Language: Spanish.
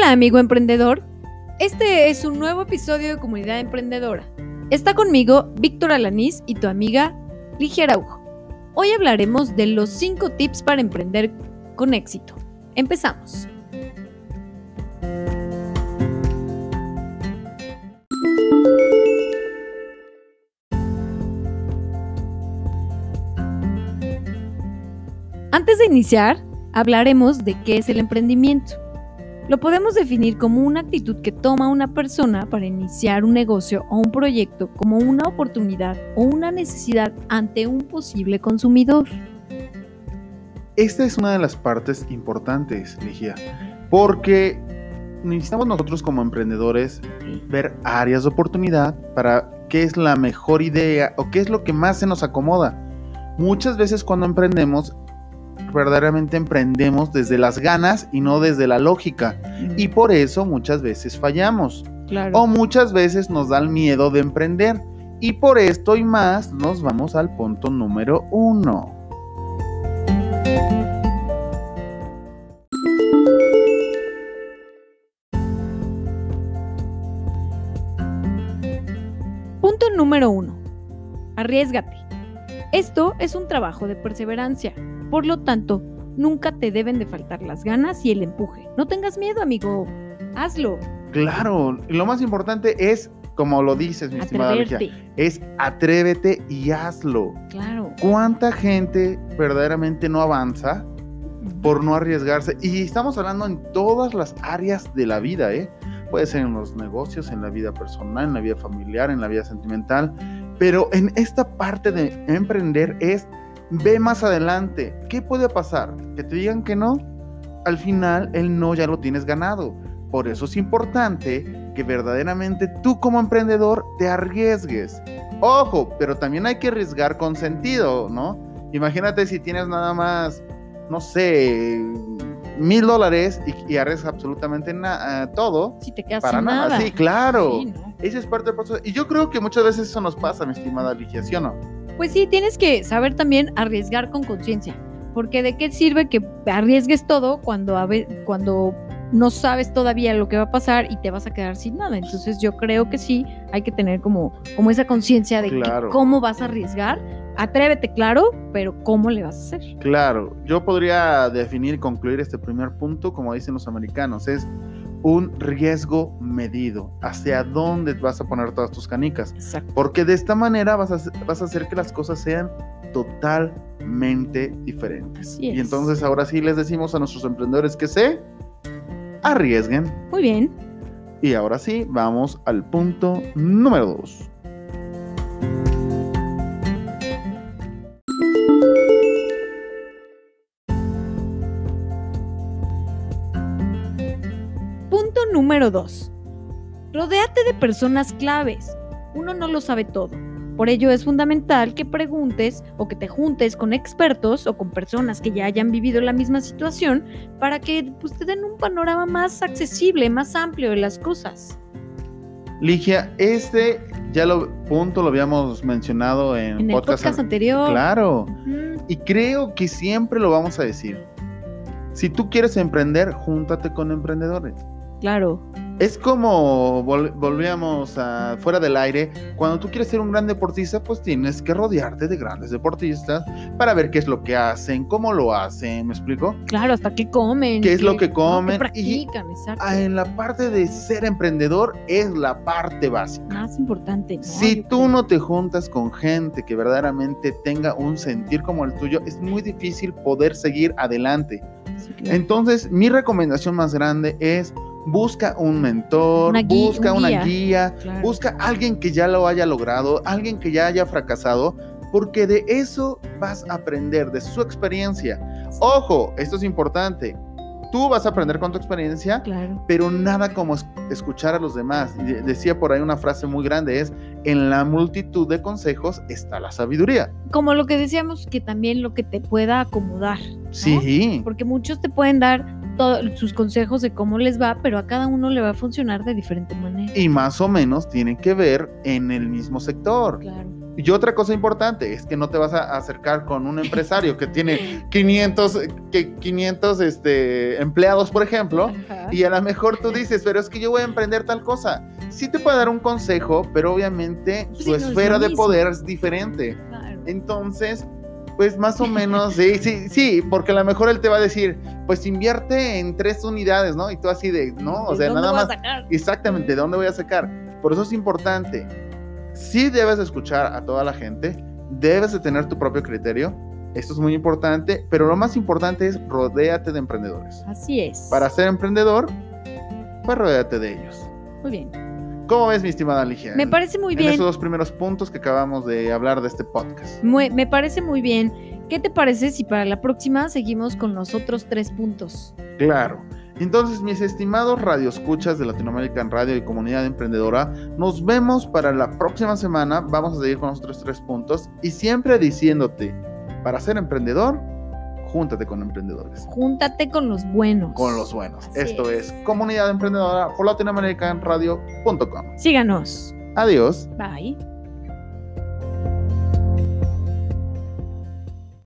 Hola amigo emprendedor, este es un nuevo episodio de Comunidad Emprendedora. Está conmigo Víctor Alanís y tu amiga Ligia Araujo. Hoy hablaremos de los 5 tips para emprender con éxito. Empezamos. Antes de iniciar, hablaremos de qué es el emprendimiento. Lo podemos definir como una actitud que toma una persona para iniciar un negocio o un proyecto como una oportunidad o una necesidad ante un posible consumidor. Esta es una de las partes importantes, Ligia, porque necesitamos nosotros como emprendedores ver áreas de oportunidad para qué es la mejor idea o qué es lo que más se nos acomoda. Muchas veces cuando emprendemos verdaderamente emprendemos desde las ganas y no desde la lógica. Y por eso muchas veces fallamos. O muchas veces nos da el miedo de emprender. Y por esto y más nos vamos al punto número uno. Punto número uno. Arriesgate. Esto es un trabajo de perseverancia. Por lo tanto, nunca te deben de faltar las ganas y el empuje. No tengas miedo, amigo. Hazlo. Claro, lo más importante es, como lo dices, mi estimada es atrévete y hazlo. Claro. ¿Cuánta gente verdaderamente no avanza por no arriesgarse? Y estamos hablando en todas las áreas de la vida, ¿eh? Puede ser en los negocios, en la vida personal, en la vida familiar, en la vida sentimental. Pero en esta parte de emprender es ve más adelante. ¿Qué puede pasar? Que te digan que no. Al final, el no ya lo tienes ganado. Por eso es importante que verdaderamente tú como emprendedor te arriesgues. Ojo, pero también hay que arriesgar con sentido, ¿no? Imagínate si tienes nada más, no sé, mil dólares y, arriesgas absolutamente nada, eh, todo. Si te quedas para sin nada. nada. Sí, claro. Esa es parte del proceso. Y yo creo que muchas veces eso nos pasa, mi estimada Ligia, ¿sí o no? Pues sí, tienes que saber también arriesgar con conciencia, porque de qué sirve que arriesgues todo cuando, cuando no sabes todavía lo que va a pasar y te vas a quedar sin nada. Entonces yo creo que sí hay que tener como, como esa conciencia de cómo vas a arriesgar. Atrévete, claro, pero ¿cómo le vas a hacer? Claro, yo podría definir y concluir este primer punto, como dicen los americanos, es un riesgo medido, hacia dónde vas a poner todas tus canicas. Porque de esta manera vas a, vas a hacer que las cosas sean totalmente diferentes. Y entonces ahora sí les decimos a nuestros emprendedores que se arriesguen. Muy bien. Y ahora sí, vamos al punto número dos. Número 2. Rodéate de personas claves. Uno no lo sabe todo. Por ello es fundamental que preguntes o que te juntes con expertos o con personas que ya hayan vivido la misma situación para que pues, te den un panorama más accesible, más amplio de las cosas. Ligia, este ya lo punto lo habíamos mencionado en, en podcast, el podcast anterior. Claro. Y creo que siempre lo vamos a decir. Si tú quieres emprender, júntate con emprendedores. Claro. Es como volvíamos a fuera del aire, cuando tú quieres ser un gran deportista, pues tienes que rodearte de grandes deportistas para ver qué es lo que hacen, cómo lo hacen, ¿me explico? Claro, hasta qué comen. ¿Qué es lo que comen? practican, exacto. En la parte de ser emprendedor es la parte básica. Más importante. Si tú no te juntas con gente que verdaderamente tenga un sentir como el tuyo, es muy difícil poder seguir adelante. Entonces, mi recomendación más grande es busca un mentor, busca una guía, busca alguien que ya lo haya logrado, alguien que ya haya fracasado, porque de eso vas a aprender, de su experiencia. Ojo, esto es importante. Tú vas a aprender con tu experiencia, pero nada como escuchar a los demás. Decía por ahí una frase muy grande, es, en la multitud de consejos está la sabiduría. Como lo que decíamos, que también lo que te pueda acomodar. Sí. Porque muchos te pueden dar sus consejos de cómo les va, pero a cada uno le va a funcionar de diferente manera. Y más o menos tienen que ver en el mismo sector. Claro. Y otra cosa importante es que no te vas a acercar con un empresario que tiene 500, que 500 este, empleados, por ejemplo, Ajá. y a lo mejor tú dices, pero es que yo voy a emprender tal cosa. Sí te puede dar un consejo, pero obviamente Pues su sí, no es esfera de poder es diferente. Claro. Entonces, pues más o menos, sí, sí, sí, porque a lo mejor él te va a decir, pues invierte en tres unidades, ¿no? Y tú así de, no, o ¿De sea, dónde nada voy a más, sacar? exactamente, ¿de dónde voy a sacar? Por eso es importante. Sí debes escuchar a toda la gente, debes de tener tu propio criterio, esto es muy importante, pero lo más importante es rodéate de emprendedores. Así es. Para ser emprendedor, pues rodéate de ellos. Muy bien. ¿Cómo ves, mi estimada Ligia? Me parece muy en bien. esos dos primeros puntos que acabamos de hablar de este podcast. Muy- me parece muy bien. ¿Qué te parece si para la próxima seguimos con los otros tres puntos? Claro. Entonces, mis estimados radioescuchas de Latinoamerican Radio y Comunidad Emprendedora, nos vemos para la próxima semana. Vamos a seguir con los otros tres puntos y siempre diciéndote, para ser emprendedor, júntate con emprendedores, Júntate con los buenos. con los buenos. Así Esto es. es Comunidad Emprendedora por latinoamericanradio.com. Síganos. Adiós. Bye.